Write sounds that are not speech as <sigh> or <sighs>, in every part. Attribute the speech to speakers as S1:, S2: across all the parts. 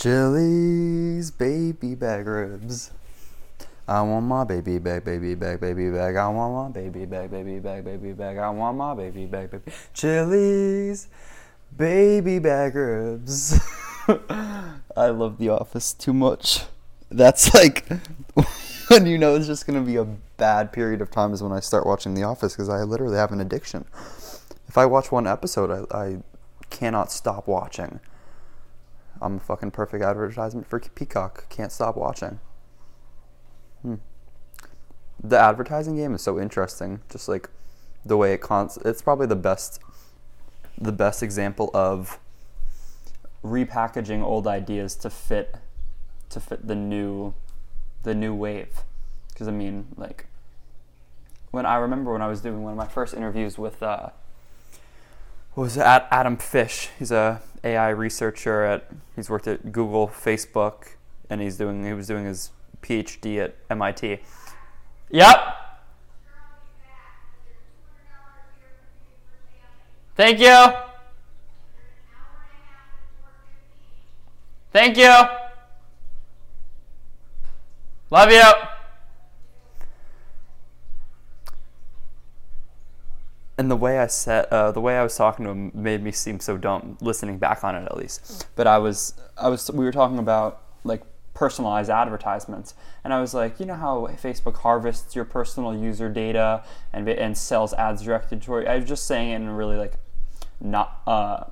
S1: Chili's baby back ribs. I want my baby back, baby back, baby back. I want my baby back, baby back, baby back. I want my baby back, baby. Chili's baby back ribs. <laughs> I love The Office too much. That's like <laughs> when you know it's just gonna be a bad period of time is when I start watching The Office because I literally have an addiction. If I watch one episode, I, I cannot stop watching. I'm a fucking perfect advertisement for Peacock. Can't stop watching. Hmm. The advertising game is so interesting. Just like the way it cons. It's probably the best. The best example of repackaging old ideas to fit to fit the new the new wave because i mean like when i remember when i was doing one of my first interviews with uh was at adam fish he's a ai researcher at he's worked at google facebook and he's doing he was doing his phd at mit yep thank you Thank you. Love you. And the way I said, uh, the way I was talking to him made me seem so dumb. Listening back on it, at least. But I was, I was, we were talking about like personalized advertisements, and I was like, you know how Facebook harvests your personal user data and and sells ads directed toward. You. I was just saying it in a really like not uh,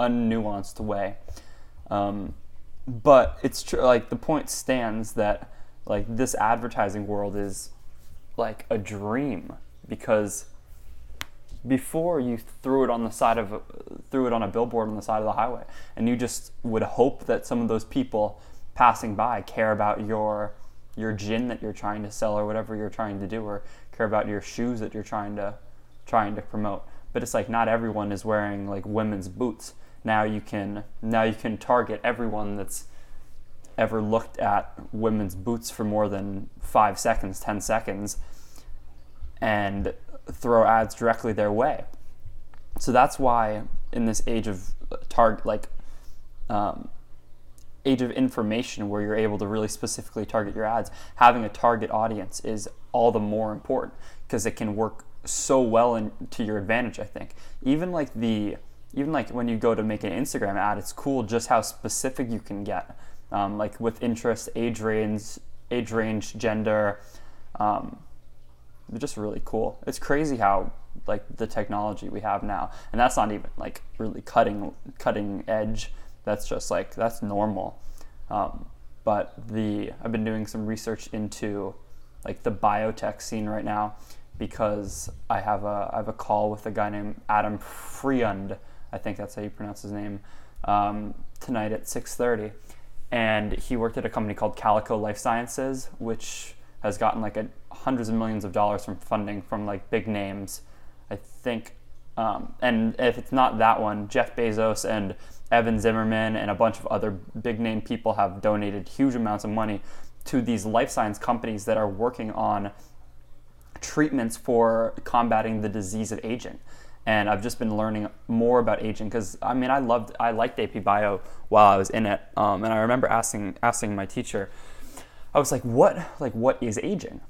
S1: unnuanced way. Um, but it's true. Like the point stands that like this advertising world is like a dream because before you threw it on the side of threw it on a billboard on the side of the highway and you just would hope that some of those people passing by care about your your gin that you're trying to sell or whatever you're trying to do or care about your shoes that you're trying to trying to promote. But it's like not everyone is wearing like women's boots. Now you can now you can target everyone that's ever looked at women's boots for more than five seconds, ten seconds, and throw ads directly their way. So that's why in this age of target like um, age of information where you're able to really specifically target your ads, having a target audience is all the more important because it can work so well in, to your advantage. I think even like the even like when you go to make an Instagram ad, it's cool just how specific you can get, um, like with interest, age range, age range, gender. Um, just really cool. It's crazy how like the technology we have now, and that's not even like really cutting cutting edge. That's just like that's normal. Um, but the I've been doing some research into like the biotech scene right now because I have a I have a call with a guy named Adam Freund I think that's how you pronounce his name, um, tonight at 6:30. And he worked at a company called Calico Life Sciences, which has gotten like a, hundreds of millions of dollars from funding from like big names. I think, um, and if it's not that one, Jeff Bezos and Evan Zimmerman and a bunch of other big name people have donated huge amounts of money to these life science companies that are working on treatments for combating the disease of aging and I've just been learning more about aging because I mean I loved I liked AP Bio while I was in it, um, and I remember asking asking my teacher, I was like, what like what is aging?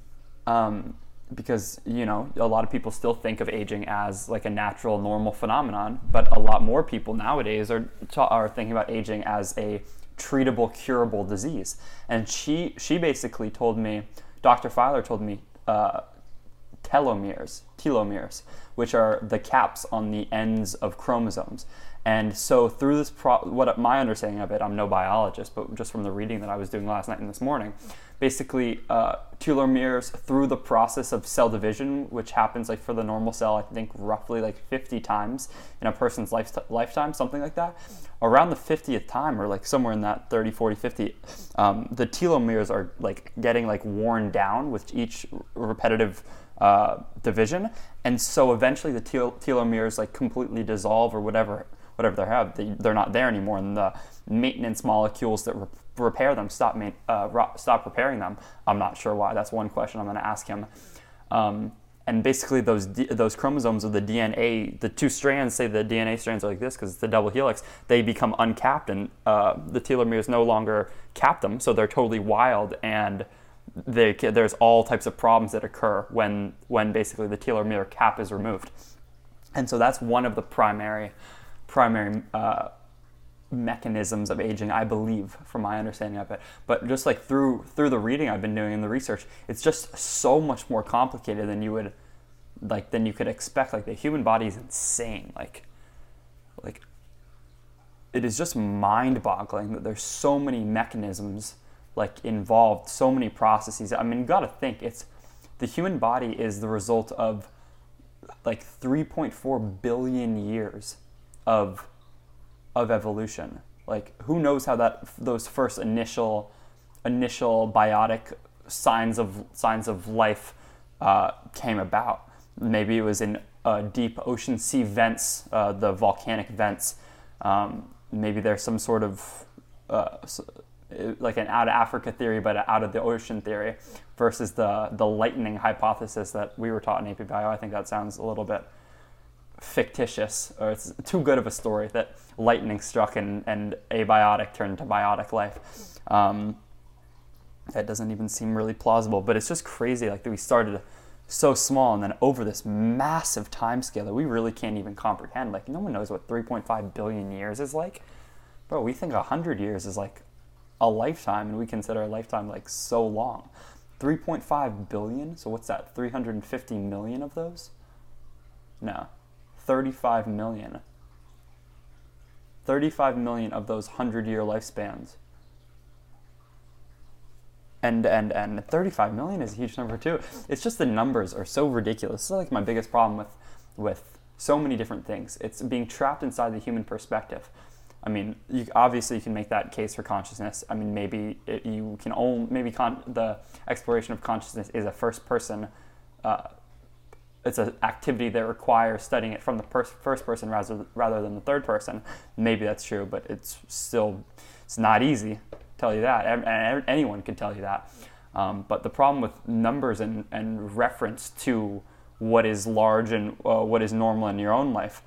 S1: Um, because you know a lot of people still think of aging as like a natural normal phenomenon, but a lot more people nowadays are are thinking about aging as a treatable curable disease. And she she basically told me, Dr. Filer told me. Uh, telomeres, telomeres, which are the caps on the ends of chromosomes. And so through this, pro- what my understanding of it, I'm no biologist, but just from the reading that I was doing last night and this morning, basically uh, telomeres through the process of cell division, which happens like for the normal cell, I think roughly like 50 times in a person's life- lifetime, something like that. Around the 50th time, or like somewhere in that 30, 40, 50, um, the telomeres are like getting like worn down with each repetitive uh, division, and so eventually the tel- telomeres like completely dissolve or whatever whatever they have they, they're not there anymore, and the maintenance molecules that re- repair them stop ma- uh, ro- stop repairing them. I'm not sure why. That's one question I'm going to ask him. Um, and basically those D, those chromosomes of the DNA, the two strands, say the DNA strands are like this because it's the double helix, they become uncapped, and uh, the telomeres no longer cap them, so they're totally wild, and they, there's all types of problems that occur when when basically the telomere cap is removed, and so that's one of the primary primary uh, mechanisms of aging, I believe, from my understanding of it. But just like through through the reading I've been doing and the research, it's just so much more complicated than you would like than you could expect. Like the human body is insane. Like like it is just mind-boggling that there's so many mechanisms like involved, so many processes. I mean, you got to think it's the human body is the result of like 3.4 billion years of of evolution. Like who knows how that those first initial initial biotic signs of signs of life uh, came about. Maybe it was in uh, deep ocean sea vents, uh, the volcanic vents. Um, maybe there's some sort of uh, like an out of Africa theory, but out of the ocean theory, versus the the lightning hypothesis that we were taught in AP Bio. I think that sounds a little bit fictitious, or it's too good of a story that lightning struck and, and abiotic turned to biotic life. Um, that doesn't even seem really plausible, but it's just crazy. Like that we started so small, and then over this massive time scale that we really can't even comprehend. Like no one knows what 3.5 billion years is like, bro. We think 100 years is like a lifetime, and we consider a lifetime like so long. 3.5 billion. So what's that? 350 million of those? No, 35 million. 35 million of those 100 year lifespans. And, and, and 35 million is a huge number too. It's just the numbers are so ridiculous. This is like my biggest problem with, with so many different things. It's being trapped inside the human perspective. I mean, you, obviously you can make that case for consciousness. I mean, maybe it, you can only maybe con- the exploration of consciousness is a first person uh, it's an activity that requires studying it from the first person rather rather than the third person. Maybe that's true, but it's still it's not easy. Tell you that, and anyone can tell you that. Um, but the problem with numbers and, and reference to what is large and uh, what is normal in your own life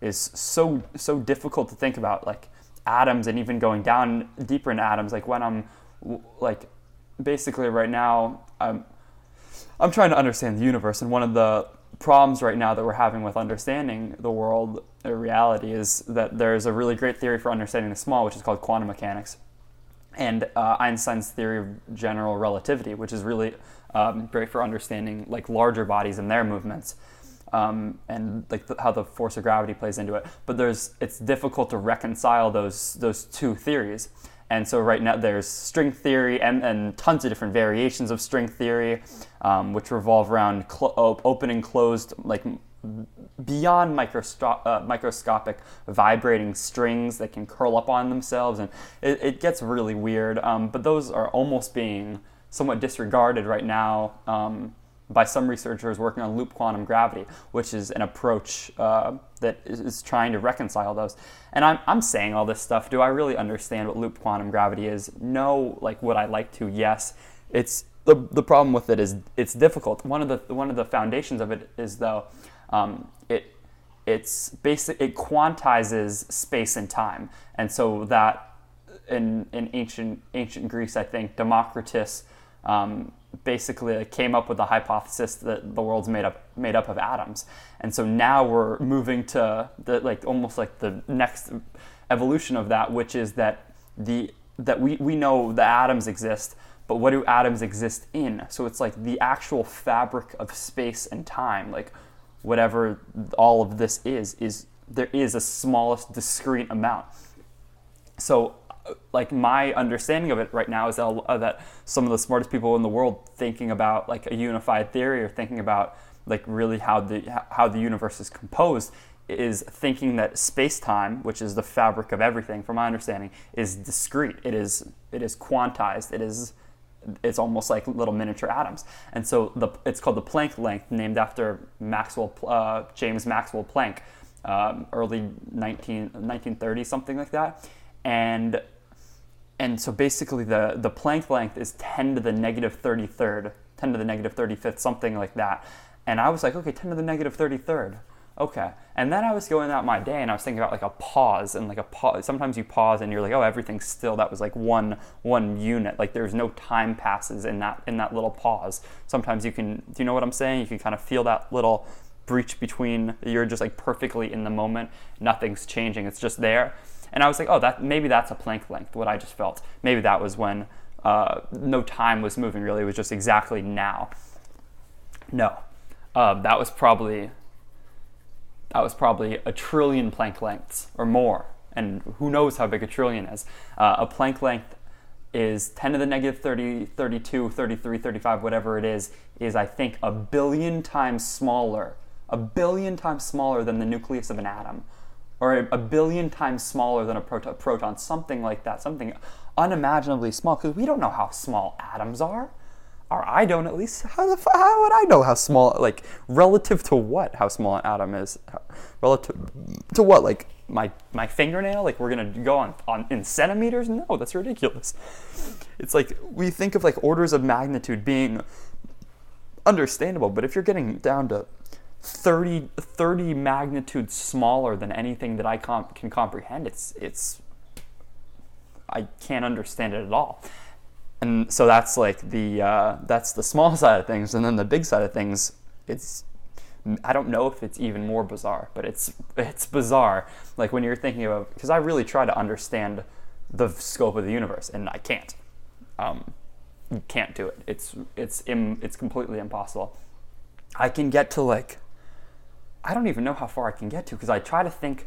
S1: is so so difficult to think about. Like atoms, and even going down deeper in atoms. Like when I'm like basically right now, I'm I'm trying to understand the universe, and one of the problems right now that we're having with understanding the world or reality is that there's a really great theory for understanding the small, which is called quantum mechanics, and uh, Einstein's theory of general relativity, which is really um, great for understanding like larger bodies and their movements. Um, and like the, how the force of gravity plays into it, but there's it's difficult to reconcile those those two theories. And so right now there's string theory and, and tons of different variations of string theory, um, which revolve around cl- open and closed, like beyond microsco- uh, microscopic vibrating strings that can curl up on themselves. And it, it gets really weird. Um, but those are almost being somewhat disregarded right now. Um, by some researchers working on loop quantum gravity, which is an approach uh, that is trying to reconcile those. And I'm, I'm saying all this stuff. Do I really understand what loop quantum gravity is? No. Like, would I like to? Yes. It's the, the problem with it is it's difficult. One of the one of the foundations of it is though um, it it's basic it quantizes space and time, and so that in in ancient ancient Greece, I think Democritus um, basically came up with the hypothesis that the world's made up made up of atoms. And so now we're moving to the like almost like the next evolution of that, which is that the that we, we know the atoms exist, but what do atoms exist in? So it's like the actual fabric of space and time, like whatever all of this is, is there is a smallest discrete amount. So like my understanding of it right now is that, uh, that some of the smartest people in the world thinking about like a unified theory or thinking about like really how the how the universe is composed is thinking that space-time, which is the fabric of everything, from my understanding, is discrete. It is it is quantized. It is it's almost like little miniature atoms. And so the it's called the Planck length, named after Maxwell uh, James Maxwell Planck, um, early 19, 1930 something like that. And and so basically the, the Planck length is 10 to the negative 33rd, 10 to the negative 35th, something like that. And I was like, okay, 10 to the negative 33rd. Okay. And then I was going out my day and I was thinking about like a pause and like a pause. Sometimes you pause and you're like, oh, everything's still. That was like one one unit. Like there's no time passes in that in that little pause. Sometimes you can. Do you know what I'm saying? You can kind of feel that little breach between. You're just like perfectly in the moment. Nothing's changing. It's just there. And I was like, oh, that maybe that's a Planck length. What I just felt. Maybe that was when uh, no time was moving. Really, it was just exactly now. No, uh, that was probably that was probably a trillion Planck lengths or more. And who knows how big a trillion is. Uh, a Planck length is 10 to the negative 30, 32, 33, 35, whatever it is, is I think a billion times smaller, a billion times smaller than the nucleus of an atom, or a, billion times smaller than a proton, something like that, something unimaginably small, because we don't know how small atoms are or I don't at least. How the how would I know how small like relative to what how small an atom is? Relative to what like my my fingernail? Like we're gonna go on on in centimeters? No, that's ridiculous. It's like we think of like orders of magnitude being understandable, but if you're getting down to 30, 30 magnitudes smaller than anything that I comp- can comprehend, it's it's I can't understand it at all. And so that's like the uh, that's the small <laughs> side of things. And then the big side of things it's I don't know if it's even more bizarre but it's it's bizarre. Like when you're thinking about because I really try to understand the scope of the universe and I can't. Um, can't do it. It's it's Im, it's completely impossible. I can get to like I don't even know how far I can get to because I try to think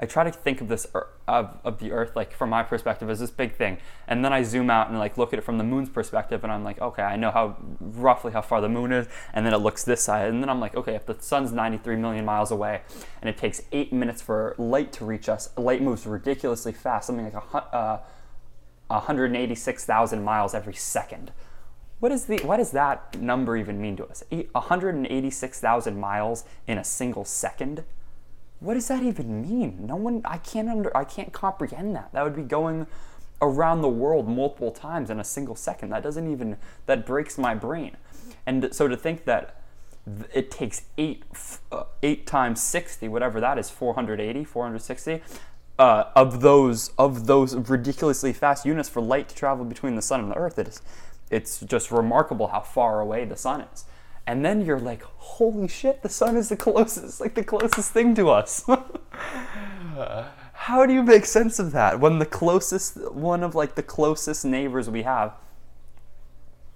S1: I try to think of this of, of the Earth like from my perspective as this big thing, and then I zoom out and like look at it from the Moon's perspective, and I'm like, okay, I know how roughly how far the Moon is, and then it looks this side, and then I'm like, okay, if the Sun's 93 million miles away, and it takes eight minutes for light to reach us, light moves ridiculously fast, something like a uh, 186,000 miles every second. What is the what does that number even mean to us? 186,000 miles in a single second? what does that even mean? No one, I can't under, I can't comprehend that. That would be going around the world multiple times in a single second. That doesn't even, that breaks my brain. And so to think that it takes eight, uh, eight times 60, whatever that is, 480, 460, uh, of those of those ridiculously fast units for light to travel between the sun and the earth. It is, it's just remarkable how far away the sun is and then you're like, holy shit, the sun is the closest, like the closest thing to us. <laughs> How do you make sense of that when the closest, one of like the closest neighbors we have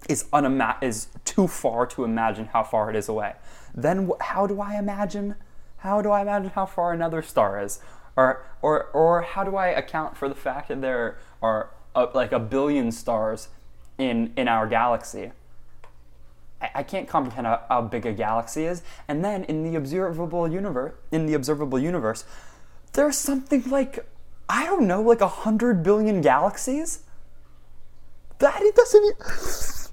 S1: is unima- is too far to imagine how far it is away? Then how do I imagine? How do I imagine how far another star is? Or or or how do I account for the fact that there are uh, like a billion stars in in our galaxy? I can't comprehend how, how, big a galaxy is. And then in the observable universe, in the observable universe, there's something like I don't know, like a hundred billion galaxies. That it doesn't. <laughs>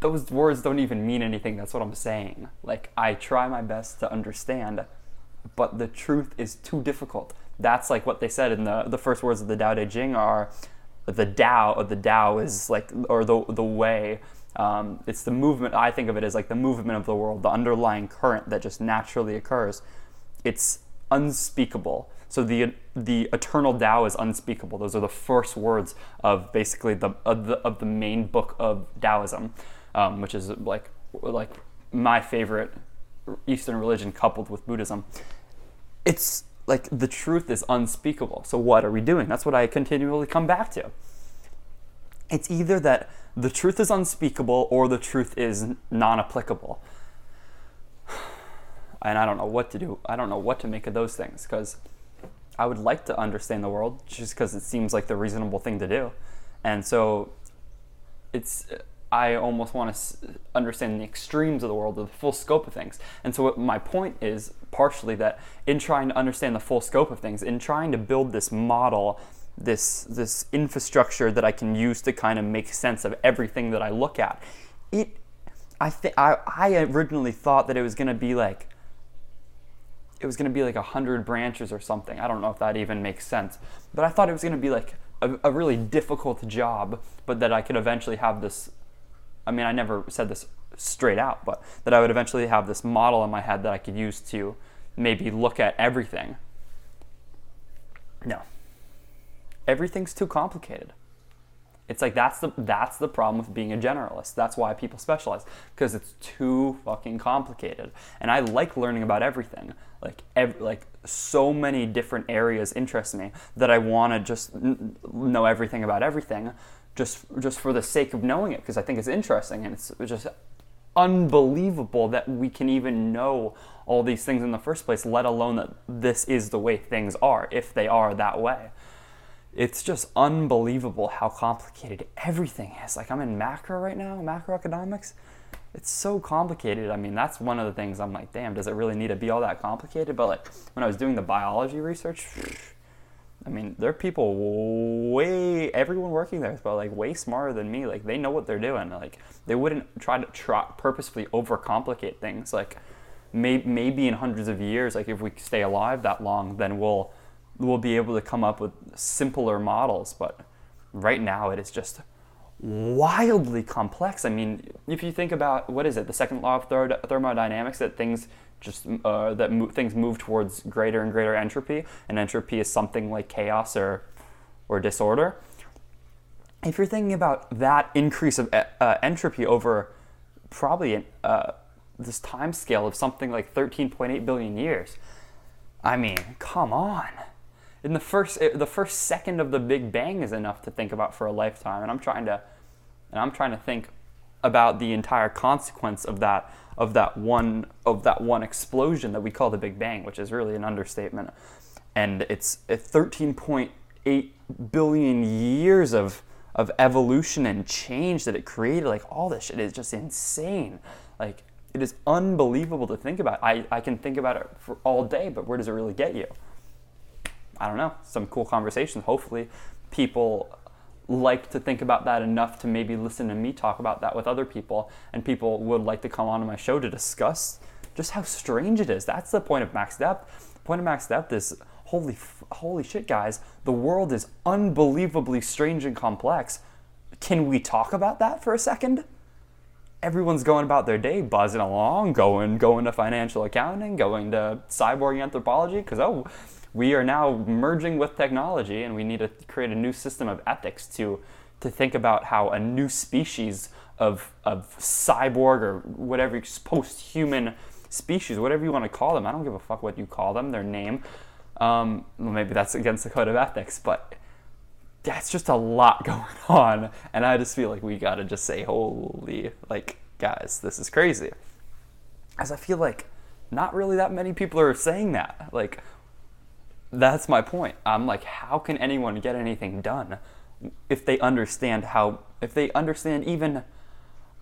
S1: Those words don't even mean anything. That's what I'm saying. Like I try my best to understand, but the truth is too difficult. That's like what they said in the the first words of the Tao Te Ching are, the Tao or the Tao is like or the the way um, it's the movement, I think of it as like the movement of the world, the underlying current that just naturally occurs. It's unspeakable. So the the eternal Tao is unspeakable. Those are the first words of basically the of the, of the main book of Taoism, um, which is like like my favorite Eastern religion coupled with Buddhism. It's like the truth is unspeakable. So what are we doing? That's what I continually come back to. It's either that the truth is unspeakable or the truth is non applicable. <sighs> And I don't know what to do. I don't know what to make of those things because I would like to understand the world just because it seems like the reasonable thing to do. And so it's I almost want to understand the extremes of the world, the full scope of things. And so, my point is partially that in trying to understand the full scope of things, in trying to build this model this this infrastructure that I can use to kind of make sense of everything that I look at. It I think I originally thought that it was going to be like it was going to be like a hundred branches or something. I don't know if that even makes sense, but I thought it was going to be like a, a really difficult job, but that I could eventually have this I mean, I never said this straight out, but that I would eventually have this model in my head that I could use to maybe look at everything. No. Everything's too complicated. It's like that's the that's the problem with being a generalist. That's why people specialize because it's too fucking complicated. And I like learning about everything. Like ev- like so many different areas interest me that I want to just n- know everything about everything just just for the sake of knowing it because I think it's interesting and it's just unbelievable that we can even know all these things in the first place, let alone that this is the way things are if they are that way it's just unbelievable how complicated everything is. Like I'm in macro right now, macroeconomics. It's so complicated. I mean, that's one of the things I'm like, damn, does it really need to be all that complicated? But like when I was doing the biology research, I mean, there are people way everyone working there is but like way smarter than me. Like they know what they're doing. Like they wouldn't try to try, purposefully overcomplicate things. Like may, maybe in hundreds of years, like if we stay alive that long, then we'll we'll be able to come up with simpler models. But right now, it is just wildly complex. I mean, if you think about what is it, the second law of thermodynamics, that things just uh, that mo- things move towards greater and greater entropy, and entropy is something like chaos or or disorder. If you're thinking about that increase of uh, entropy over probably uh, this time scale of something like 13.8 billion years, I mean, come on in the first eh, the first second of the Big Bang is enough to think about for a lifetime, and I'm trying to and I'm trying to think about the entire consequence of that of that one of that one explosion that we call the Big Bang, which is really an understatement, and it's 13.8 billion years of of evolution and change that it created. Like all this shit is just insane. Like it is unbelievable to think about. I, I can think about it for all day, but where does it really get you? I don't know, some cool conversations. Hopefully, people like to think about that enough to maybe listen to me talk about that with other people, and people would like to come onto my show to discuss just how strange it is. That's the point of max depth. The point of max depth is holy, holy shit, guys. The world is unbelievably strange and complex. Can we talk about that for a second? Everyone's going about their day, buzzing along, going, going to financial accounting, going to cyborg anthropology, because oh, we are now merging with technology and we need to create a new system of ethics to to think about how a new species of of cyborg or whatever post-human species, whatever you want to call them. I don't give a fuck what you call them, their name. Um, well, maybe that's against the code of ethics, but that's just a lot <laughs> going on, and I just feel like we gotta just say, "Holy, like, guys, this is crazy." As I feel like not really that many people are saying that. Like, that's my point. I'm like, how can anyone get anything done if they understand how, if they understand even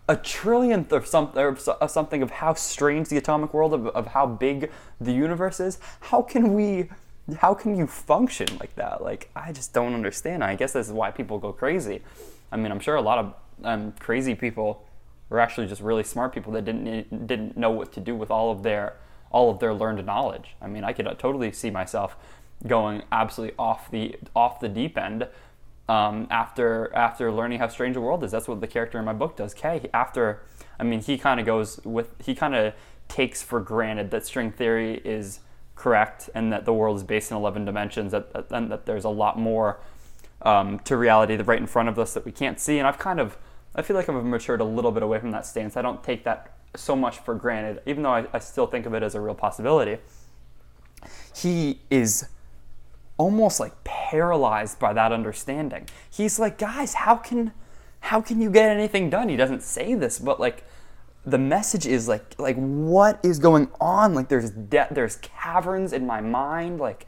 S1: a trillionth of, of something of how strange the atomic world, of, of how big the universe is? How can we, how can you function like that? Like, I just don't understand. I guess this is why people go crazy. I mean, I'm sure a lot of um, crazy people were actually just really smart people that didn't didn't know what to do with all of their all of their learned knowledge. I mean, I could totally see myself going absolutely off the off the deep end um, after after learning how strange the world is. That's what the character in my book does. Kay, after I mean, he kind of goes with he kind of takes for granted that string theory is correct and that the world is based in 11 dimensions that, that and that there's a lot more um, to reality right in front of us that we can't see and i've kind of i feel like i've matured a little bit away from that stance i don't take that so much for granted even though i, I still think of it as a real possibility he is almost like paralyzed by that understanding. He's like, guys, how can how can you get anything done? He doesn't say this, but like the message is like like what is going on? Like there's de- there's caverns in my mind, like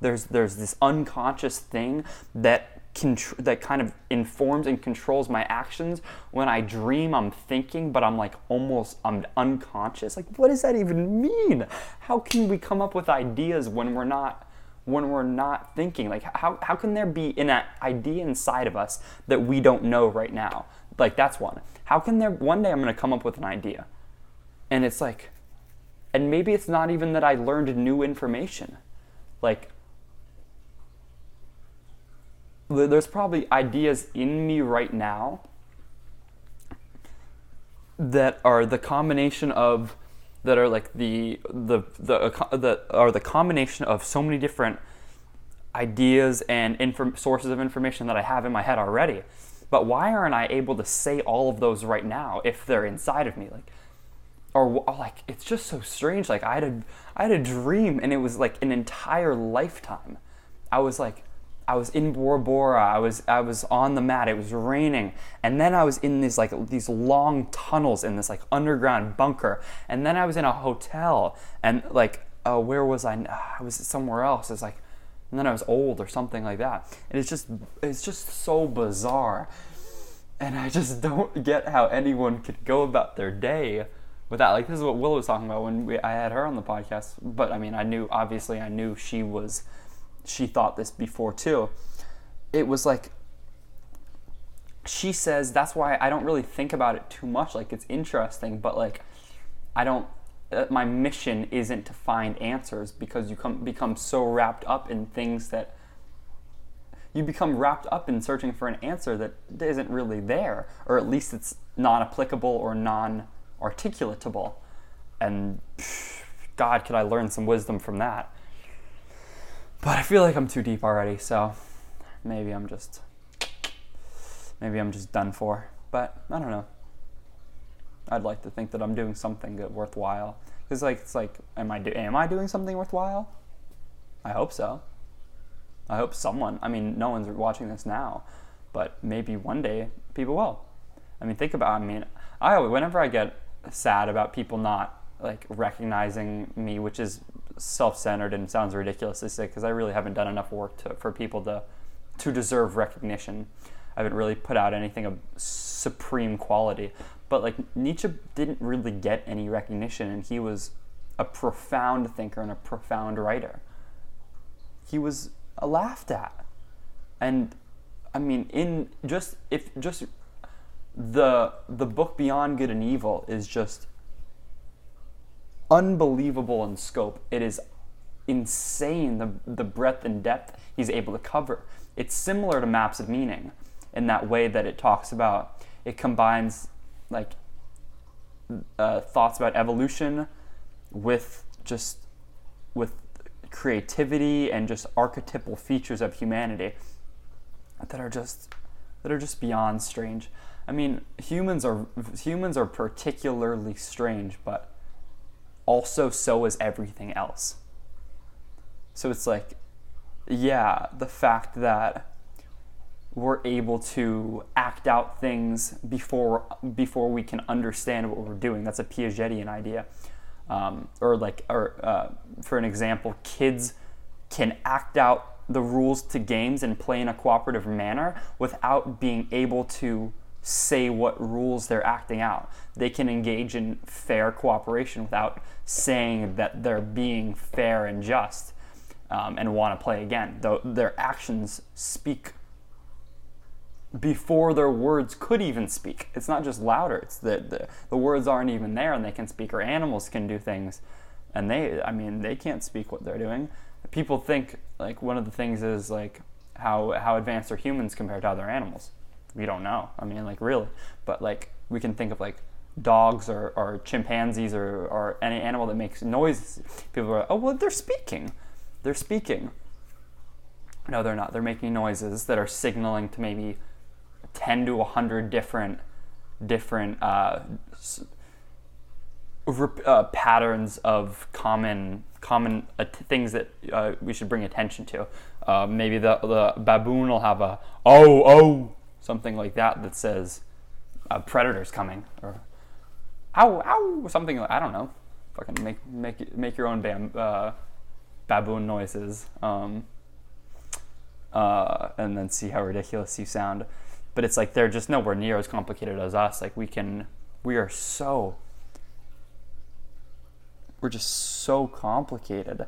S1: there's there's this unconscious thing that Contr- that kind of informs and controls my actions. When I dream, I'm thinking, but I'm like almost I'm unconscious. Like, what does that even mean? How can we come up with ideas when we're not when we're not thinking. Like how, how can there be an idea inside of us that we don't know right now? Like that's one. How can there one day i'm going to come up with an idea and it's like and maybe it's not even that i learned new information. Like there's probably ideas in me right now that are the combination of that are like the the the are the combination of so many different ideas and inform- sources of information that I have in my head already. But why aren't I able to say all of those right now if they're inside of me? Like, or like it's just so strange. Like I had a I had a dream and it was like an entire lifetime. I was like I was in Bora Bora. I was I was on the mat. It was raining, and then I was in these like these long tunnels in this like underground bunker, and then I was in a hotel, and like uh, where was I? I was somewhere else. It's like and then I was old or something like that. And it's just it's just so bizarre. And I just <laughs> don't get how anyone could go about their day without like this is what Willow was talking about when we, I had her on the podcast. But I mean, I knew obviously I knew she was she thought this before too. It was like she says that's why I don't really think about it too much. Like it's interesting, but like I don't uh, my mission isn't to find answers because you come, become so wrapped up in things that you become wrapped up in searching for an answer that isn't really there, or at least it's non applicable or non articulatable. And God, could I learn some wisdom from that? But I feel like I'm too deep already, so maybe I'm just maybe I'm just done for. But I don't know. I'd like to think that I'm doing something good, worthwhile. Because like it's like, am I do, am I doing something worthwhile? I hope so. I hope someone. I mean, no one's watching this now, but maybe one day people will. I mean, think about. I mean, I whenever I get sad about people not like recognizing me, which is self-centered and sounds ridiculous to say because I really haven't done enough work to, for people to to deserve recognition. I haven't really put out anything of supreme quality. But like Nietzsche didn't really get any recognition, and he was a profound thinker and a profound writer. He was laughed at, and I mean, in just if just the the book Beyond Good and Evil is just unbelievable in scope. It is insane the the breadth and depth he's able to cover. It's similar to Maps of Meaning in that way that it talks about it combines like uh, thoughts about evolution with just with creativity and just archetypal features of humanity that are just that are just beyond strange. I mean, humans are humans are particularly strange, but also so is everything else. So it's like yeah, the fact that we're able to act out things before before we can understand what we're doing. That's a Piagetian idea. Um, or like, or uh, for an example, kids can act out the rules to games and play in a cooperative manner without being able to say what rules they're acting out. They can engage in fair cooperation without saying that they're being fair and just um, and want to play again. Though their actions speak before their words could even speak. It's not just louder, it's that the, the words aren't even there and they can speak, or animals can do things. And they, I mean, they can't speak what they're doing. People think, like, one of the things is, like, how, how advanced are humans compared to other animals? We don't know. I mean, like, really. But, like, we can think of, like, dogs or, or chimpanzees or, or any animal that makes noises. People are, oh, well, they're speaking. They're speaking. No, they're not. They're making noises that are signaling to maybe 10 to 100 different different uh, uh, patterns of common common uh, things that uh, we should bring attention to. Uh, maybe the the baboon will have a oh oh something like that that says a predator's coming or ow ow something like I don't know. Fucking make make make your own bam, uh, baboon noises. Um, and then see how ridiculous you sound but it's like they're just nowhere near as complicated as us. Like we can, we are so, we're just so complicated.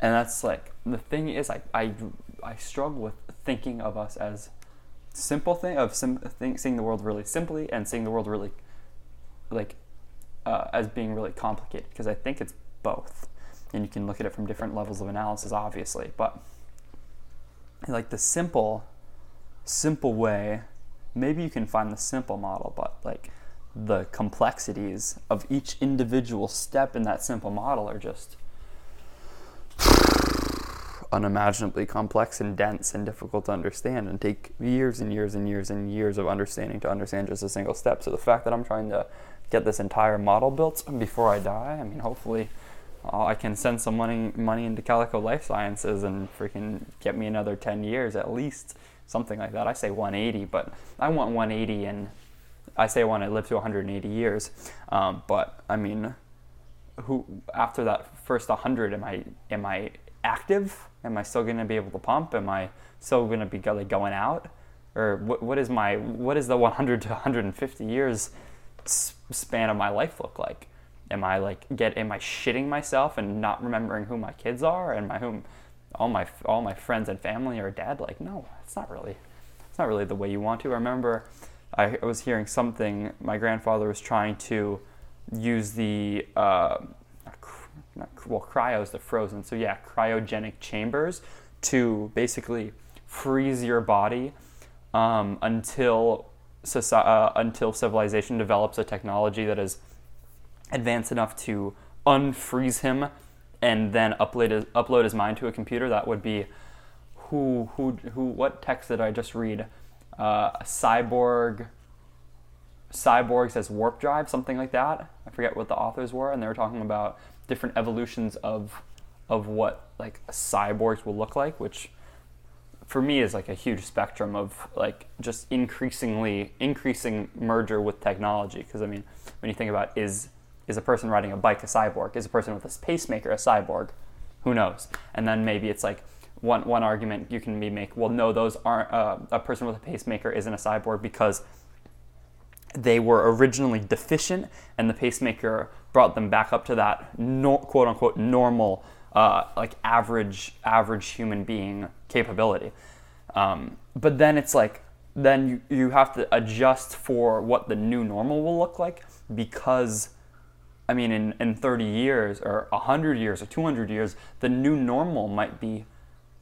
S1: And that's like the thing is, I I, I struggle with thinking of us as simple thing of sim, seeing the world really simply and seeing the world really like uh, as being really complicated because I think it's both, and you can look at it from different levels of analysis, obviously. But like the simple simple way maybe you can find the simple model but like the complexities of each individual step in that simple model are just unimaginably complex and dense and difficult to understand and take years and years and years and years of understanding to understand just a single step. So the fact that I'm trying to get this entire model built before I die, I mean, hopefully uh, I can send some money money into Calico Life Sciences and freaking get me another 10 years at least, something like that. I say 180, but I want 180 and I say I want to live to 180 years. Um, but I mean, who after that first 100 am I am I active? Am I still going to be able to pump? Am I still going to be like going out? Or what, what is my what is the <laughs> 100 to 150 years span of my life look like? Am I like get am I shitting myself and not remembering who my kids are and my whom all my all my friends and family are dead? Like no, it's not really it's not really the way you want to. I remember I was hearing something. My grandfather was trying to use the uh, not, well, cryo is the frozen. So yeah, cryogenic chambers to basically freeze your body um, until uh, until civilization develops a technology that is advanced enough to unfreeze him and then upload his, upload his mind to a computer. That would be who who who. What text did I just read? Uh, cyborg cyborgs as warp drive, something like that. I forget what the authors were, and they were talking about different evolutions of of what like cyborgs will look like, which for me is like a huge spectrum of like just increasingly increasing merger with technology. Because I mean, when you think about is is a person riding a bike a cyborg? Is a person with a pacemaker a cyborg? Who knows? And then maybe it's like one one argument you can be make. Well, no, those aren't. Uh, a person with a pacemaker isn't a cyborg because they were originally deficient, and the pacemaker brought them back up to that no, quote unquote normal, uh, like average average human being capability. Um, but then it's like then you, you have to adjust for what the new normal will look like because I mean in, in 30 years or 100 years or 200 years the new normal might be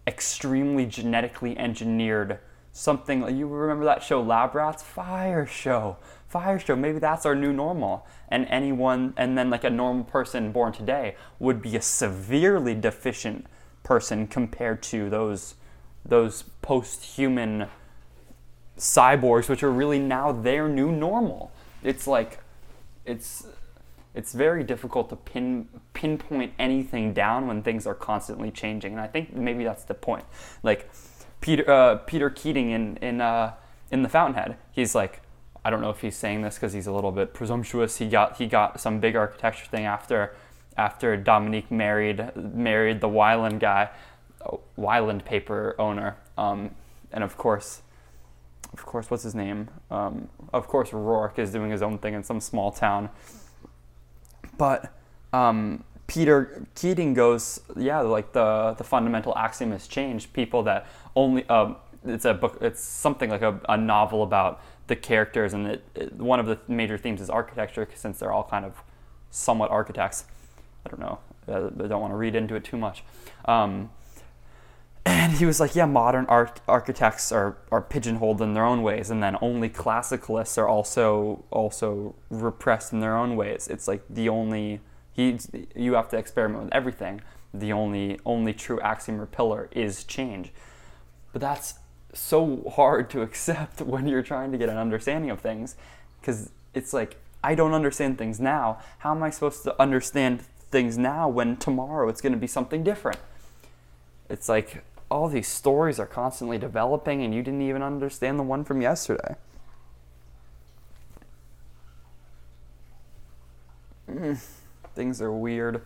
S1: extremely genetically engineered. Something you remember that show Lab Rats? Fire Show fire show. Maybe that's our new normal. And anyone, and then like a normal person born today would be a severely deficient person compared to those those post-human cyborgs, which are really now their new normal. It's like it's it's very difficult to pin pinpoint anything down when things are constantly changing, and I think maybe that's the point. Like Peter uh, Peter Keating in in uh, in the Fountainhead, he's like I don't know if he's saying this because he's a little bit presumptuous. He got he got some big architecture thing after after Dominique married married the Weiland guy, Weiland paper owner, um, and of course, of course, what's his name? Um, of course, Roark is doing his own thing in some small town. But um, Peter Keating goes, yeah, like the the fundamental axiom has changed. People that only um, it's a book, it's something like a, a novel about the characters, and it, it, one of the major themes is architecture, since they're all kind of somewhat architects. I don't know. Uh, I don't want to read into it too much. Um, and he was like, yeah, modern art- architects are, are pigeonholed in their own ways, and then only classicalists are also also repressed in their own ways. It's like the only he you have to experiment with everything. The only only true axiom or pillar is change. But that's so hard to accept <laughs> when you're trying to get an understanding of things because it's like I don't understand things now. How am I supposed to understand things now when tomorrow it's going to be something different? It's like all these stories are constantly developing and you didn't even understand the one from yesterday. Mm, things are weird.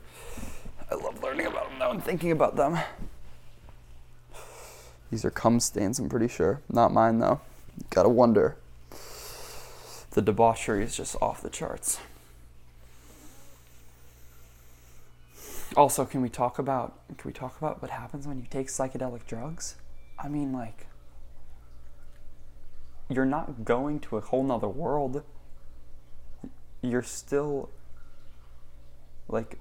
S1: I love learning about them though and thinking about them. These are cum stains, I'm pretty sure. Not mine, though. You Gotta wonder. The debauchery is just off the charts. Also, can we talk about can we talk about what happens when you take psychedelic drugs? I mean, like, you're not going to a whole nother world. You're still like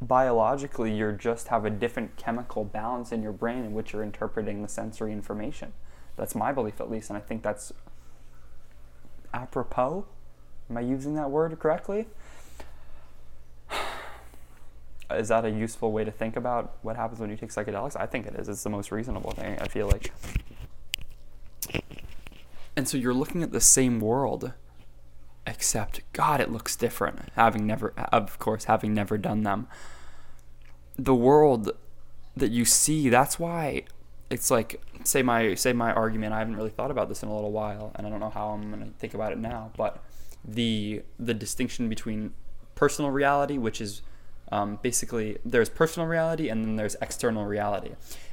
S1: biologically you just have a different chemical balance in your brain in which you're interpreting the sensory information. That's my belief, at least, and I think that's apropos Am I using that word correctly? <sighs> Is that a useful way to think about what happens when you take psychedelics? I think it is. It's the most reasonable thing, I feel like. And so you're looking at the same world, except, God, it looks different, having never, of course, having never done them. The world that you see, that's why it's like say my say my argument. I haven't really thought about this in a little while, and I don't know how I'm gonna think about it now. But the the distinction between personal reality, which is um, basically there's personal reality and then there's external reality.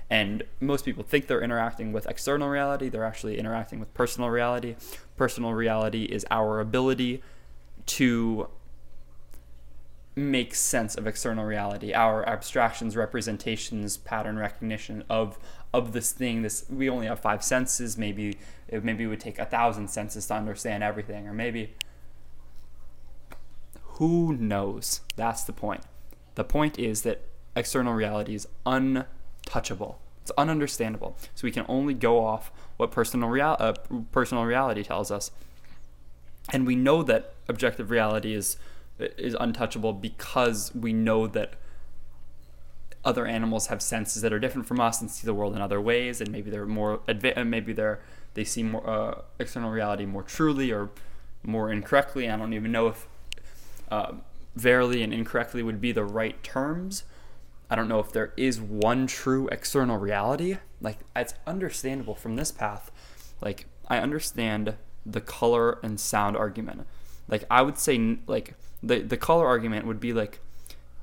S1: And most people think they're interacting with external reality, they're actually interacting with personal reality. Personal reality is our ability to make sense of external reality, our abstractions, representations, pattern recognition of of this thing. This we only have five senses. Maybe it maybe it would take a thousand senses to understand everything, or maybe who knows. That's the point. The point is that external reality is untouchable. It's ununderstandable. So we can only go off what personal real uh, personal reality tells us, and we know that objective reality is is untouchable because we know that other animals have senses that are different from us and see the world in other ways, and maybe they're more adva- maybe they're they see more uh, external reality more truly or more incorrectly. I don't even know if uh, verily and incorrectly would be the right terms. I don't know if there is one true external reality. Like it's understandable from this path. Like I understand the color and sound argument. Like I would say like the the color argument would be like,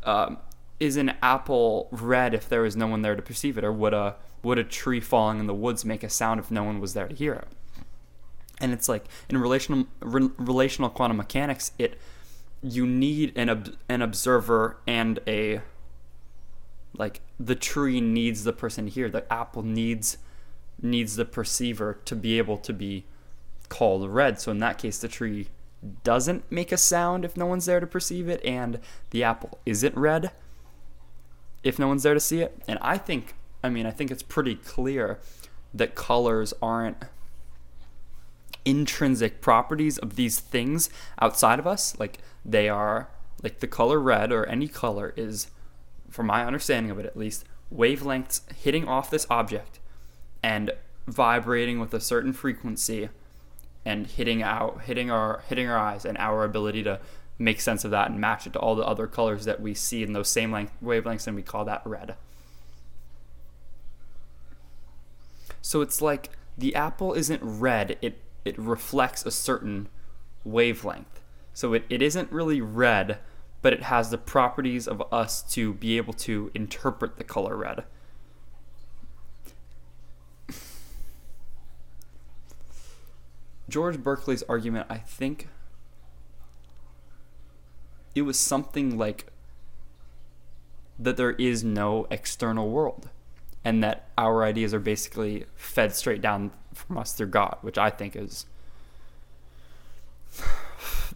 S1: um, is an apple red if there was no one there to perceive it, or would a would a tree falling in the woods make a sound if no one was there to hear it? And it's like in relational re, relational quantum mechanics, it you need an ob, an observer and a like the tree needs the person here. The apple needs needs the perceiver to be able to be called red. So in that case, the tree doesn't make a sound if no one's there to perceive it, and the apple isn't red if no one's there to see it. And I think, I mean, I think it's pretty clear that colors aren't intrinsic properties of these things outside of us. Like they are, like the color red or any color is, from my understanding of it at least, wavelengths hitting off this object and vibrating with a certain frequency and hitting out hitting our hitting our eyes and our ability to make sense of that and match it to all the other colors that we see in those same length wavelengths and we call that red. So it's like the apple isn't red, it it reflects a certain wavelength. So it, it isn't really red, but it has the properties of us to be able to interpret the color red. George Berkeley's argument, I think, it was something like that there is no external world and that our ideas are basically fed straight down from us through God, which I think is <sighs>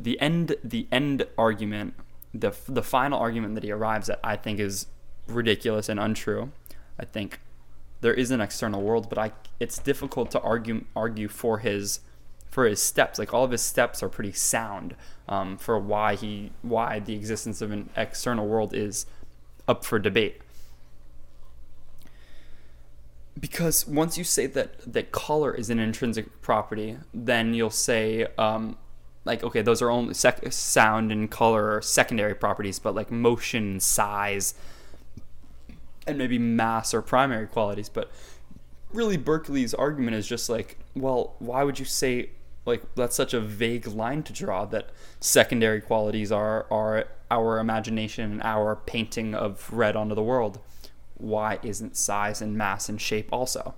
S1: the end the end argument, the the final argument that he arrives at I think is ridiculous and untrue. I think there is an external world, but I it's difficult to argue argue for his for his steps. Like all of his steps are pretty sound um, for why he why the existence of an external world is up for debate. Because once you say that that color is an intrinsic property, then you'll say um, like okay, those are only sec- sound and color are secondary properties, but like motion, size, and maybe mass are primary qualities. But really, Berkeley's argument is just like, well, why would you say like that's such a vague line to draw that secondary qualities are are our imagination and our painting of red onto the world? Why isn't size and mass and shape also?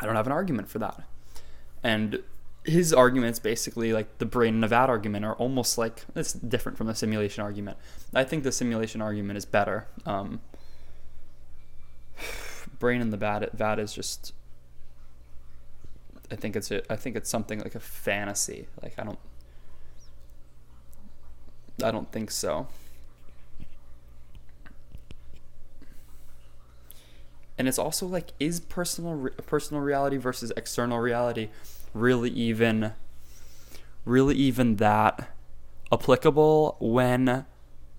S1: I don't have an argument for that. And his arguments basically like the brain and vat argument are almost like it's different from the simulation argument i think the simulation argument is better um, <sighs> brain and the vat, is just I think it's a, I think it's something like a fantasy. Like I don't I don't think so. And it's also like is personal personal reality versus external reality really even really even that applicable when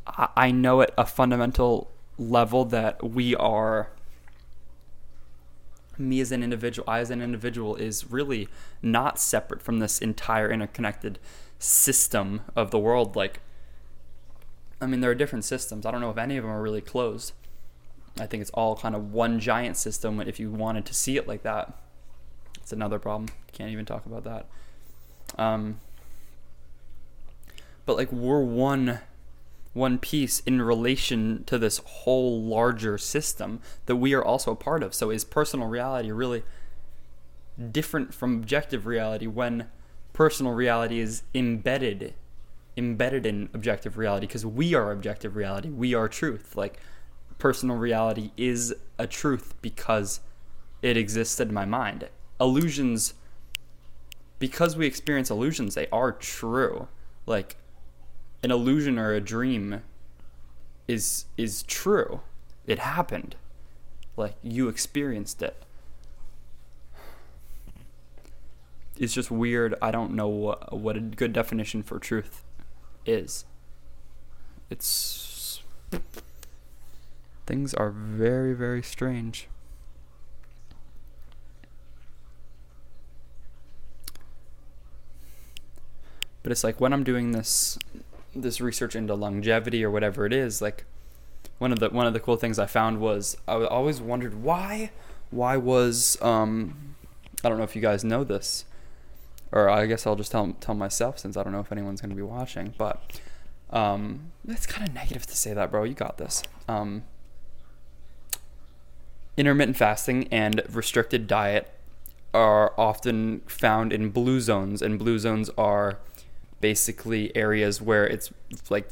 S1: I know at a fundamental level that we are me as an individual, I as an individual is really not separate from this entire interconnected system of the world. Like, I mean, there are different systems. I don't know if any of them are really closed. I think it's all kind of one giant system if you wanted to see it like that. It's another problem. Can't even talk about that. Um, but like we're one one piece in relation to this whole larger system that we are also a part of. So is personal reality really different from objective reality when personal reality is embedded embedded in objective reality because we are objective reality. We are truth. Like personal reality is a truth because it exists in my mind. Illusions because we experience illusions, they are true. Like an illusion or a dream is is true. It happened. Like you experienced it. It's just weird. I don't know what, what a good definition for truth is. It's things are very very strange. But it's like when I'm doing this this research into longevity or whatever it is, like one of the one of the cool things I found was I always wondered why why was um I don't know if you guys know this or I guess I'll just tell tell myself since I don't know if anyone's going to be watching, but um it's kind of negative to say that, bro. You got this. Um intermittent fasting and restricted diet are often found in blue zones and blue zones are basically areas where it's like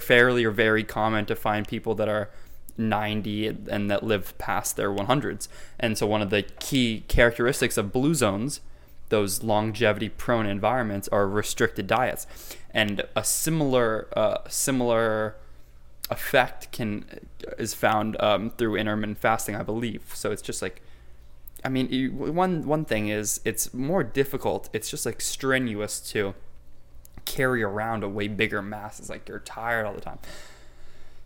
S1: fairly or very common to find people that are 90 and that live past their 100s. And so one of the key characteristics of blue zones, those longevity prone environments, are restricted diets. And a similar uh, similar effect can is found um, through intermittent fasting, I believe. So it's just like I mean, one one thing is it's more difficult. It's just like strenuous to carry around a way bigger mass. It's like you're tired all the time.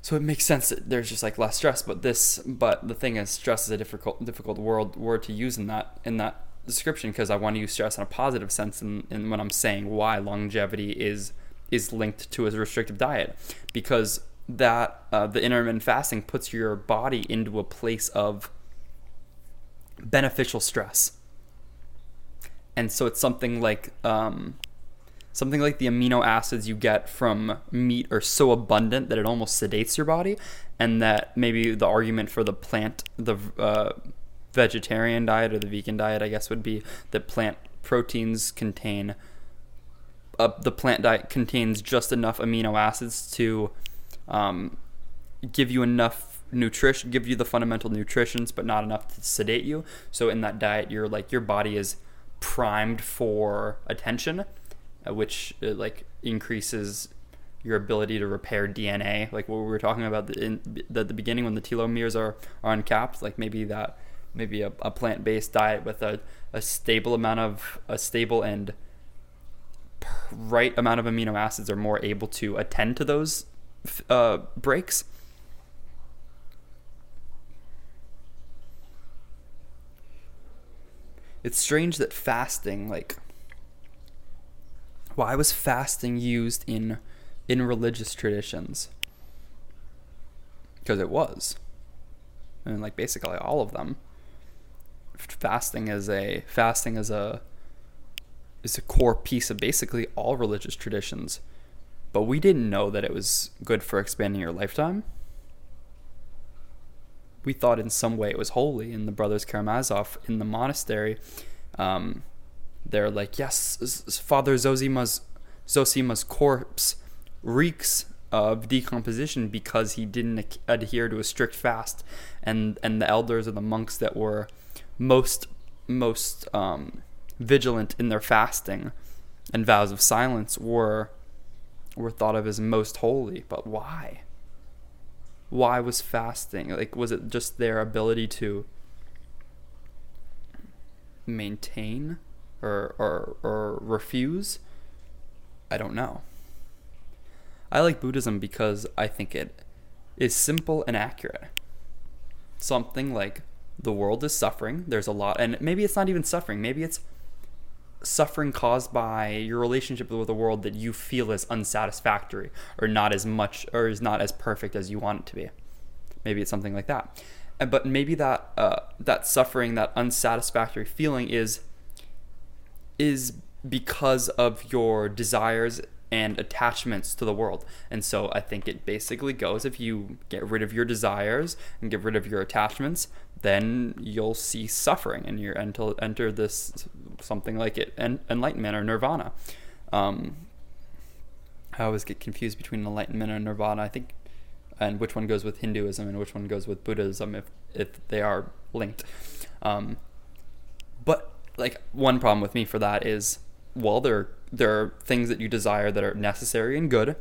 S1: So it makes sense that there's just like less stress. But this, but the thing is, stress is a difficult, difficult word word to use in that in that description because I want to use stress in a positive sense. And in, when I'm saying why longevity is is linked to a restrictive diet, because that uh, the intermittent fasting puts your body into a place of beneficial stress. And so it's something like um, something like the amino acids you get from meat are so abundant that it almost sedates your body, and that maybe the argument for the plant, the uh, vegetarian diet or the vegan diet, I guess, would be that plant proteins contain. Uh, the plant diet contains just enough amino acids to um, give you enough nutrition, give you the fundamental nutritions, but not enough to sedate you. So in that diet, you're like your body is primed for attention uh, which uh, like increases your ability to repair DNA, like what we were talking about in the, the beginning when the telomeres are, are uncapped, like maybe that maybe a, a plant-based diet with a, a stable amount of a stable and right amount of amino acids are more able to attend to those uh, breaks. It's strange that fasting, like why was fasting used in in religious traditions? Because it was. I mean, like basically all of them. Fasting is a fasting is a is a core piece of basically all religious traditions. But we didn't know that it was good for expanding your lifetime. We thought in some way it was holy. And the brothers Karamazov in the monastery, um, they're like, yes, Father Zosima's Zosima's corpse reeks of decomposition because he didn't adhere to a strict fast, and and the elders or the monks that were most most um, vigilant in their fasting and vows of silence were were thought of as most holy. But why? Why was fasting like? Was it just their ability to maintain or, or, or refuse I don't know. I like Buddhism because I think it is simple and accurate. Something like the world is suffering, there's a lot, and maybe it's not even suffering, maybe it's suffering caused by your relationship with the world that you feel is unsatisfactory or not as much or is not as perfect as you want it to be. Maybe it's something like that. But maybe that uh, that suffering, that unsatisfactory feeling is is because of your desires and attachments to the world. And so I think it basically goes if you get rid of your desires and get rid of your attachments, then you'll see suffering and you enter enter this something like it en- enlightenment or nirvana. Um, I always get confused between enlightenment and nirvana. I think and which one goes with Hinduism and which one goes with Buddhism if if they are linked. Um, but like one problem with me for that is well there there are things that you desire that are necessary and good.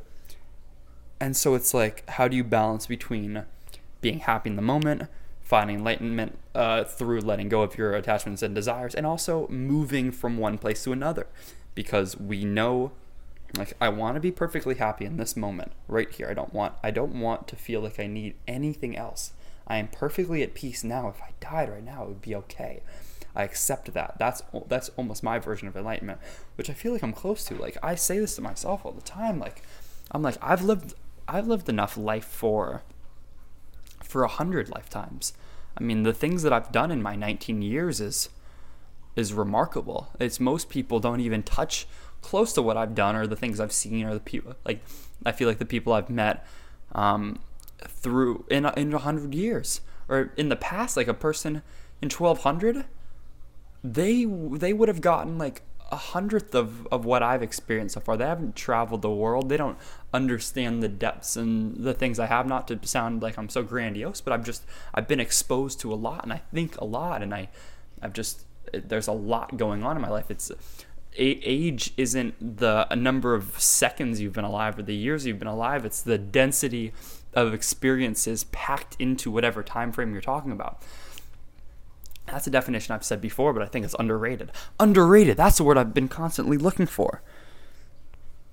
S1: And so it's like how do you balance between being happy in the moment, finding enlightenment uh, through letting go of your attachments and desires, and also moving from one place to another, because we know like I want to be perfectly happy in this moment right here. I don't want I don't want to feel like I need anything else. I am perfectly at peace now. If I died right now, it would be okay. I accept that. That's that's almost my version of enlightenment, which I feel like I'm close to. Like I say this to myself all the time. Like I'm like I've lived I've lived enough life for for a hundred lifetimes. I mean, the things that I've done in my 19 years is is remarkable. It's most people don't even touch close to what I've done or the things I've seen or the people like I feel like the people I've met um, through in in a hundred years or in the past, like a person in 1200 they they would have gotten like a hundredth of, of what I've experienced so far. They haven't traveled the world. They don't understand the depths and the things I have. Not to sound like I'm so grandiose, but I've just I've been exposed to a lot, and I think a lot, and I I've just there's a lot going on in my life. It's age isn't the number of seconds you've been alive or the years you've been alive. It's the density of experiences packed into whatever time frame you're talking about. That's a definition I've said before, but I think it's underrated. Underrated. That's the word I've been constantly looking for.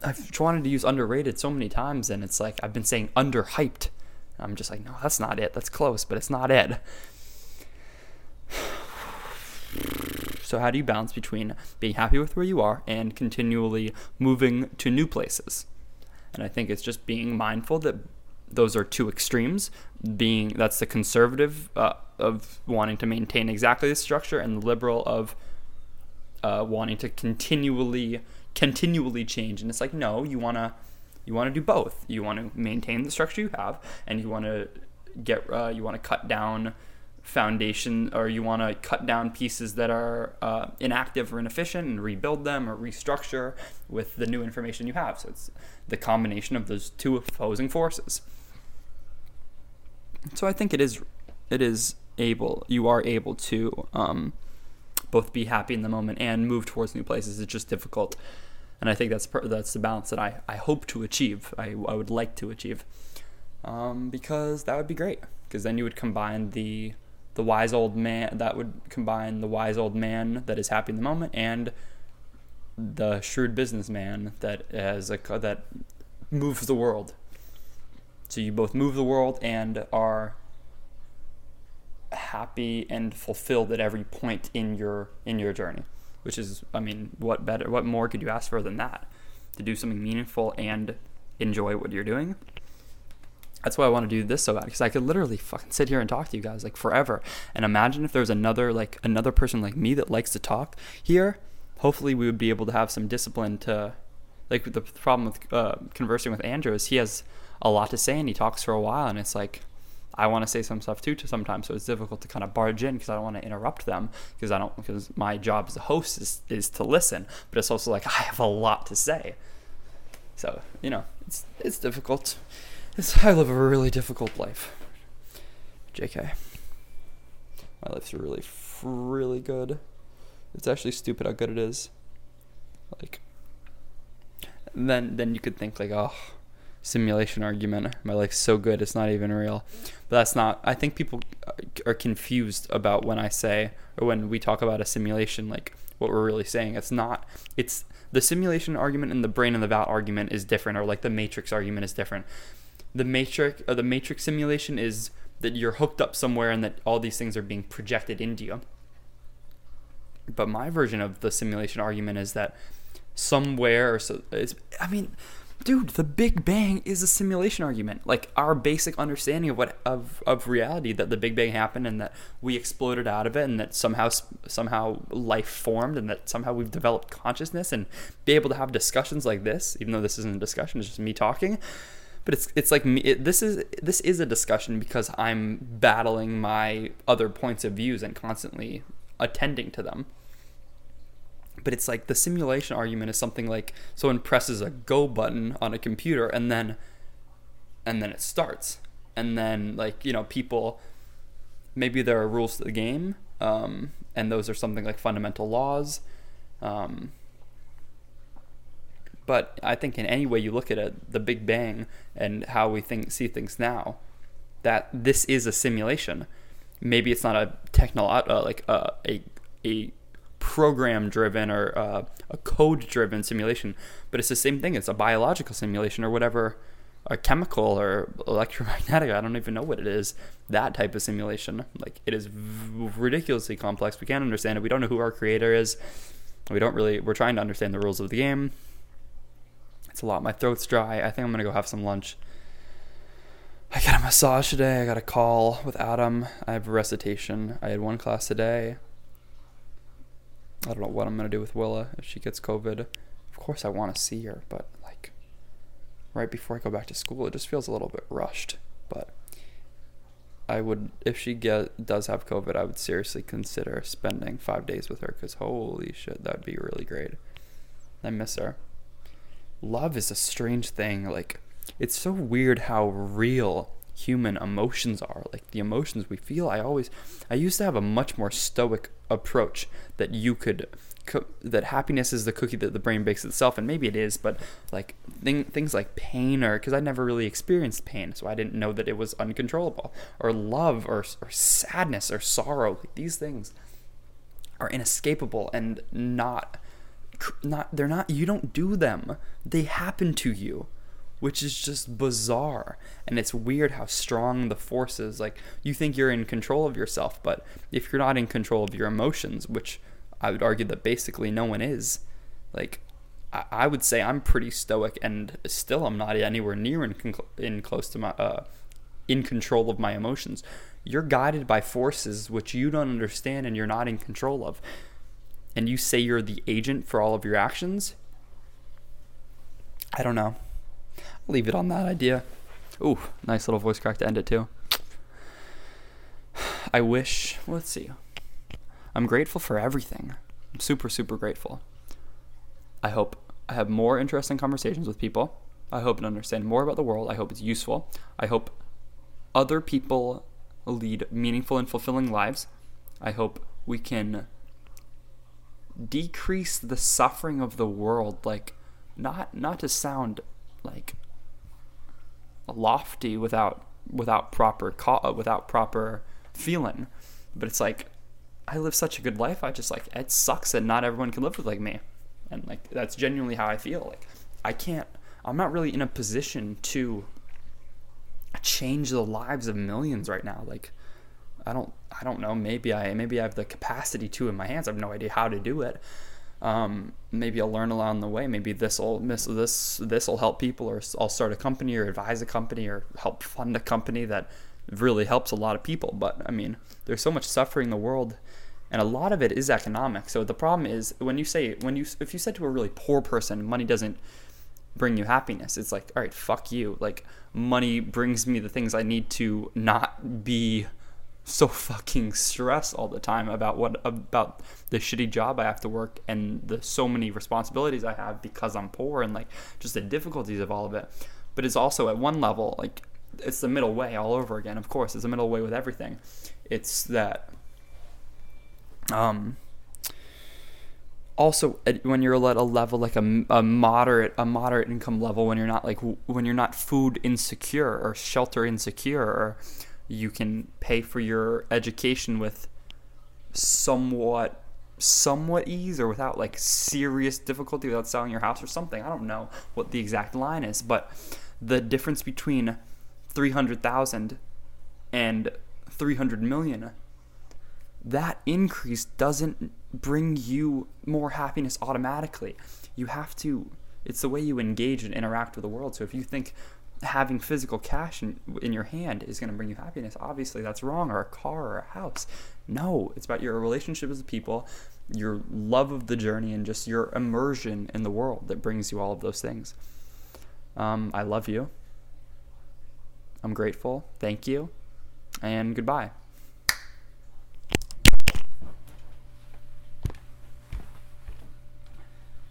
S1: I've wanted to use underrated so many times, and it's like I've been saying underhyped. I'm just like, no, that's not it. That's close, but it's not it. <sighs> So, how do you balance between being happy with where you are and continually moving to new places? And I think it's just being mindful that those are two extremes. Being that's the conservative uh, of wanting to maintain exactly the structure, and the liberal of uh, wanting to continually continually change. And it's like, no, you wanna you want to do both. You want to maintain the structure you have, and you want to get uh, you want to cut down foundation or you want to cut down pieces that are uh, inactive or inefficient and rebuild them or restructure with the new information you have so it's the combination of those two opposing forces so i think it is it is able you are able to um, both be happy in the moment and move towards new places. It's just difficult. And i think that's that's the balance that i, I hope to achieve I, I would like to achieve um, because that would be great. Because then you would combine the the wise old man that would combine the wise old man that is happy in the moment and the shrewd businessman that has a that moves the world. So you both move the world and are happy and fulfilled at every point in your in your journey, which is I mean, what better what more could you ask for than that? To do something meaningful and enjoy what you're doing that's why I want to do this so bad because I could literally fucking sit here and talk to you guys like forever. And imagine if there's another like another person like me that likes to talk here. Hopefully, we would be able to have some discipline to like the problem with uh, conversing with Andrew is he has a lot to say and he talks for a while and it's like I want to say some stuff too to sometimes so it's difficult to kind of barge in because I don't want to interrupt them because I don't because my job as a host is, is to listen but it's also like <laughs> I have a lot to say so you know it's it's difficult it's, I live a really difficult life. JK. My life's really, really good. It's actually stupid how good it is. Like, then then you could think like, oh, simulation argument. My life's so good, it's not even real. But that's not. I think people uh, are confused about when I say or when we talk about a simulation, like what we're really saying. It's not. It's the simulation argument and the brain and the vat argument is different, or like the matrix argument is different. The matrix or uh, the matrix simulation is that you're hooked up somewhere and that all these things are being projected into you. But my version of the simulation argument is that somewhere, so it's, I mean, dude, the Big Bang is a simulation argument. Like our basic understanding of what of of reality that the Big Bang happened and that we exploded out of it and that somehow somehow life formed and that somehow we've developed consciousness and be able to have discussions like this, even though this isn't a discussion, it's just me talking. But it's it's like me. It, this is this is a discussion because I'm battling my other points of views and constantly attending to them but it's like the simulation argument is something like someone presses a go button on a computer and then and then it starts. And then like you know people maybe there are rules to the game um, and those are something like fundamental laws um, but i think in any way you look at it the big bang and how we think see things now that this is a simulation. Maybe it's not a techno uh, like uh, a a program driven or uh, a code driven simulation, but it's the same thing. It's a biological simulation or whatever, a chemical or electromagnetic. I don't even know what it is. That type of simulation. Like it is v- ridiculously complex. We can't understand it. We don't know who our creator is. We don't really. We're trying to understand the rules of the game. It's a lot. My throat's dry. I think I'm gonna go have some lunch. I got a massage today. I got a call with Adam. I have a recitation. I had one class today. I don't know what I'm gonna do with Willa if she gets COVID. Of course, I want to see her, but like right before I go back to school, it just feels a little bit rushed. But I would, if she get does have COVID, I would seriously consider spending five days with her. Cause holy shit, that'd be really great. I miss her. Love is a strange thing. Like it's so weird how real human emotions are like the emotions we feel. I always i used to have a much more stoic approach that you could that happiness is the cookie that the brain bakes itself and maybe it is but like thing, things like pain or because i never really experienced pain so i didn't know that it was uncontrollable or love or, or sadness or sorrow like these things are inescapable and not not they're not you don't do them. They happen to you which is just bizarre. And it's weird how strong the force is. Like, you think you're in control of yourself, but if you're not in control of your emotions, which I would argue that basically no one is, like, I, I would say I'm pretty stoic and still I'm not anywhere near in, in close to my, uh, in control of my emotions. You're guided by forces which you don't understand and you're not in control of. And you say you're the agent for all of your actions? I don't know leave it on that idea. Ooh, nice little voice crack to end it too. <sighs> I wish, let's see. I'm grateful for everything. I'm super, super grateful. I hope I have more interesting conversations with people. I hope to understand more about the world. I hope it's useful. I hope other people lead meaningful and fulfilling lives. I hope we can decrease the suffering of the world like not not to sound like lofty without without proper co- uh, without proper feeling. But it's like I live such a good life. I just like it sucks that not everyone can live with like me, and like that's genuinely how I feel. Like I can't. I'm not really in a position to change the lives of millions right now. Like I don't. I don't know. Maybe I maybe I have the capacity to in my hands. I have no idea how to do it. Um, maybe I'll learn along the way. Maybe this will this this will help people, or I'll start a company, or advise a company, or help fund a company that really helps a lot of people. But I mean, there's so much suffering in the world, and a lot of it is economic. So the problem is when you say when you if you said to a really poor person, money doesn't bring you happiness. It's like, all right, fuck you. Like money brings me the things I need to not be so fucking stressed all the time about what about the shitty job I have to work and the so many responsibilities I have because I'm poor and like just the difficulties of all of it. But it's also at one level like it's the middle way all over again. Of course, it's the middle way with everything. It's that um also when you're at a level like a, a moderate a moderate income level when you're not like when you're not food insecure or shelter insecure or you can pay for your education with somewhat somewhat ease or without like serious difficulty without selling your house or something. I don't know what the exact line is, but the difference between 300,000 and 300 million that increase doesn't bring you more happiness automatically. You have to it's the way you engage and interact with the world. So if you think having physical cash in, in your hand is going to bring you happiness, obviously that's wrong or a car or a house. No, it's about your relationship with people, your love of the journey and just your immersion in the world that brings you all of those things. Um, I love you. I'm grateful. Thank you. And goodbye.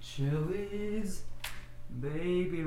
S1: Chili's, baby.